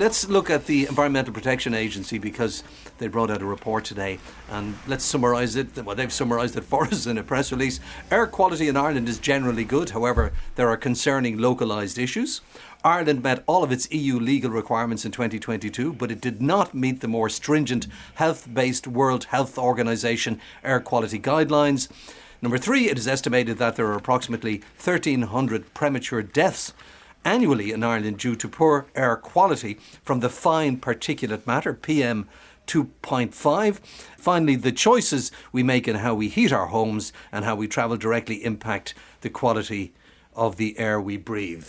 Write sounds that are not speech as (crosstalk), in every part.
Let's look at the Environmental Protection Agency because they brought out a report today and let's summarise it. Well, they've summarised it (laughs) for us in a press release. Air quality in Ireland is generally good, however, there are concerning localised issues. Ireland met all of its EU legal requirements in 2022, but it did not meet the more stringent health based World Health Organization air quality guidelines. Number three, it is estimated that there are approximately 1,300 premature deaths annually in Ireland due to poor air quality from the fine particulate matter, PM 2.5. Finally, the choices we make in how we heat our homes and how we travel directly impact the quality of the air we breathe.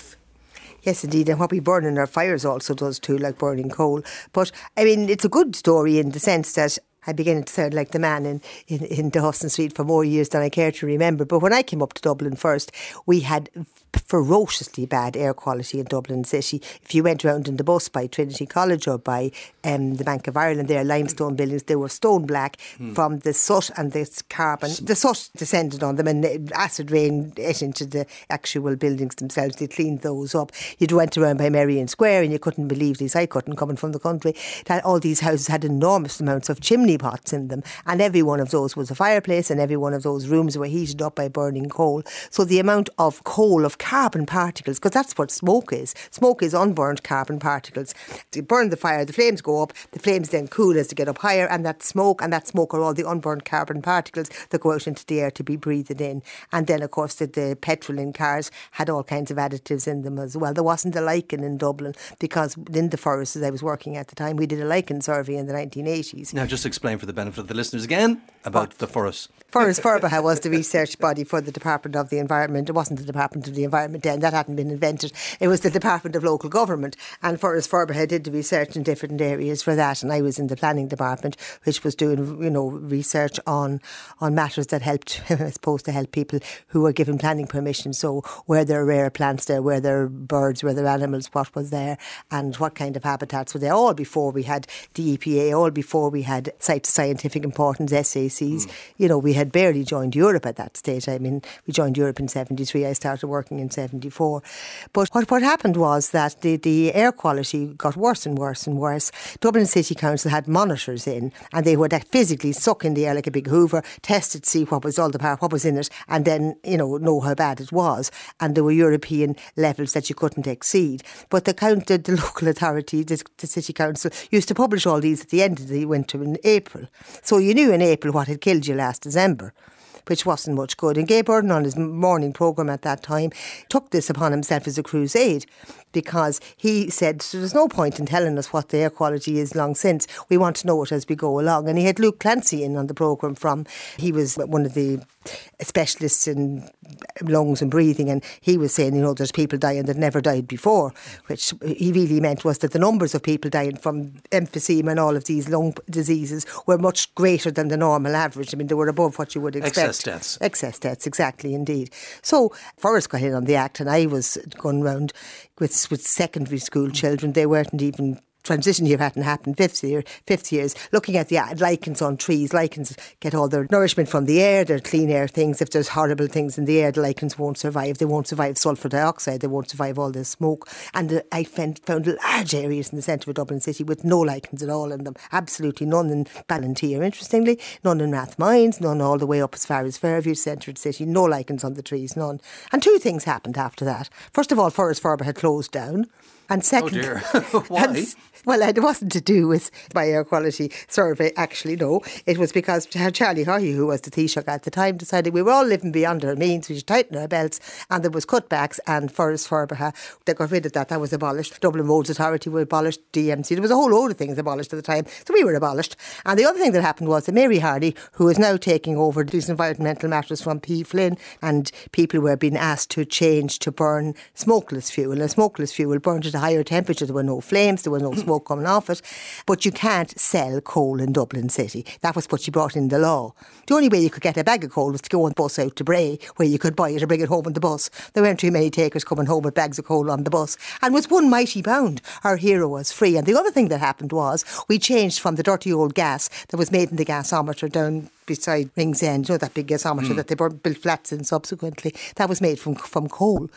Yes, indeed. And what we burn in our fires also does too, like burning coal. But I mean, it's a good story in the sense that I began to sound like the man in, in, in Dawson Street for more years than I care to remember. But when I came up to Dublin first, we had ferociously bad air quality in Dublin City. If you went around in the bus by Trinity College or by um, the Bank of Ireland, there limestone buildings, they were stone black mm. from the soot and the carbon. The soot descended on them and acid rain ate into the actual buildings themselves. They cleaned those up. You'd went around by Merrion Square and you couldn't believe these. I couldn't, coming from the country, that all these houses had enormous amounts of chimney pots in them. And every one of those was a fireplace and every one of those rooms were heated up by burning coal. So the amount of coal, of carbon particles, because that's what smoke is. Smoke is unburned carbon particles. You burn the fire, the flames go up, the flames then cool as they get up higher, and that smoke and that smoke are all the unburned carbon particles that go out into the air to be breathed in. And then, of course, the, the petrol in cars had all kinds of additives in them as well. There wasn't a lichen in Dublin because in the Foras I was working at the time, we did a lichen survey in the 1980s. Now, just explain for the benefit of the listeners again about the Foras. Foras Forbartha was the research body for the Department of the Environment. It wasn't the Department of the Environment then, that hadn't been invented. It was the Department of Local Government. And Foras Forbartha did the research in different areas for that. And I was in the planning department, which was doing, you know, research on on matters that helped, (laughs) I suppose, to help people who were given planning permission. So where there are rare plants there, where there are birds, where there are animals, what was there, and what kind of habitats were there, all before we had the EPA, all before we had sites of scientific importance, SACs. Mm. You know, we had barely joined Europe at that stage. I mean, we joined Europe in 73. I started working in 74. But what, what happened was that the, the air quality got worse and worse and worse. Dublin City Council had monitors in and they would physically suck in the air like a big hoover, test it, see what was all the power, what was in it, and then, you know, know how bad it was. And there were European levels that you couldn't exceed. But the, count, the, the (laughs) local authority, the, the City Council, used to publish all these at the end of the winter in April. So you knew in April what had killed you last December. Which wasn't much good. And Gay Byrne, on his morning programme at that time, took this upon himself as a crusade because he said there's no point in telling us what the air quality is long since. We want to know it as we go along. And he had Luke Clancy in on the programme from, he was one of the specialists in lungs and breathing, and he was saying, you know, there's people dying that never died before, which he really meant was that the numbers of people dying from emphysema and all of these lung diseases were much greater than the normal average. I mean, they were above what you would expect. Excess deaths. Excess deaths, exactly, indeed. So Foras got in on the act, and I was going round with with secondary school children. They weren't even transition year hadn't happened, fifth year, fifth years, looking at the lichens on trees. Lichens get all their nourishment from the air, they're clean air things. If there's horrible things in the air, the lichens won't survive. They won't survive sulphur dioxide, they won't survive all the smoke. And I found, large areas in the centre of Dublin City with no lichens at all in them. Absolutely none in Ballinteer, interestingly, none in Rathmines, none all the way up as far as Fairview, centre of the city, no lichens on the trees, none. And two things happened after that. First of all, Forest Forba had closed down. And second, oh (laughs) (laughs) why? well, it wasn't to do with my air quality survey, actually, no. It was because Charlie Haughey, who was the Taoiseach at the time, decided we were all living beyond our means, we should tighten our belts, and there was cutbacks, and Foras Forbartha, uh, they got rid of that, that was abolished. Dublin Roads Authority were abolished, DMC, there was a whole load of things abolished at the time, so we were abolished. And the other thing that happened was that Mary Harney, who is now taking over these environmental matters from P. Flynn, and people were being asked to change to burn smokeless fuel, and smokeless fuel burned at higher temperature. There were no flames, there was no smoke coming off it. But you can't sell coal in Dublin City. That was what she brought in the law. The only way you could get a bag of coal was to go on the bus out to Bray, where you could buy it and bring it home on the bus. There weren't too many takers coming home with bags of coal on the bus. And with one mighty pound, our hero was free. And the other thing that happened was we changed from the dirty old gas that was made in the gasometer down beside Ringsend, you know, that big gasometer mm. that they built flats in subsequently. That was made from, from coal.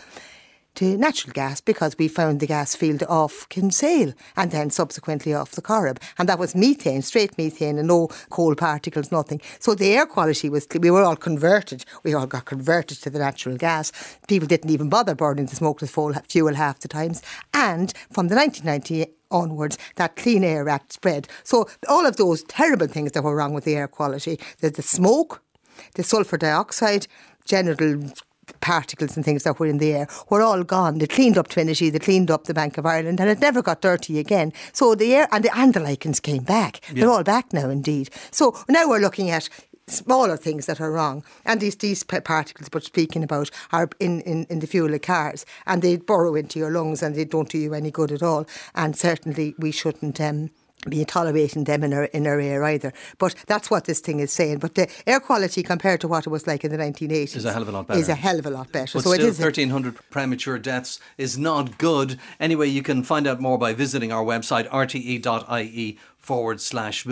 To natural gas because we found the gas field off Kinsale and then subsequently off the Corrib. And that was methane, straight methane, and no coal particles, nothing. So the air quality was, we were all converted. We all got converted to the natural gas. People didn't even bother burning the smokeless fuel half the times. And from the 1990 onwards, that Clean Air Act spread. So all of those terrible things that were wrong with the air quality, the, the smoke, the sulphur dioxide, genital particles and things that were in the air were all gone. They cleaned up Trinity, they cleaned up the Bank of Ireland, and it never got dirty again. So the air and the, and the lichens came back. Yeah. They're all back now, indeed. So now we're looking at smaller things that are wrong. And these, these particles we're speaking about are in, in, in the fuel of cars and they burrow into your lungs and they don't do you any good at all. And certainly we shouldn't. Um, be tolerating them in our in our air either. But that's what this thing is saying. But the air quality compared to what it was like in the 1980s is a hell of a lot better. Is a hell of a lot better. But so still, 1,300 premature deaths is not good. Anyway, you can find out more by visiting our website rte.ie forward slash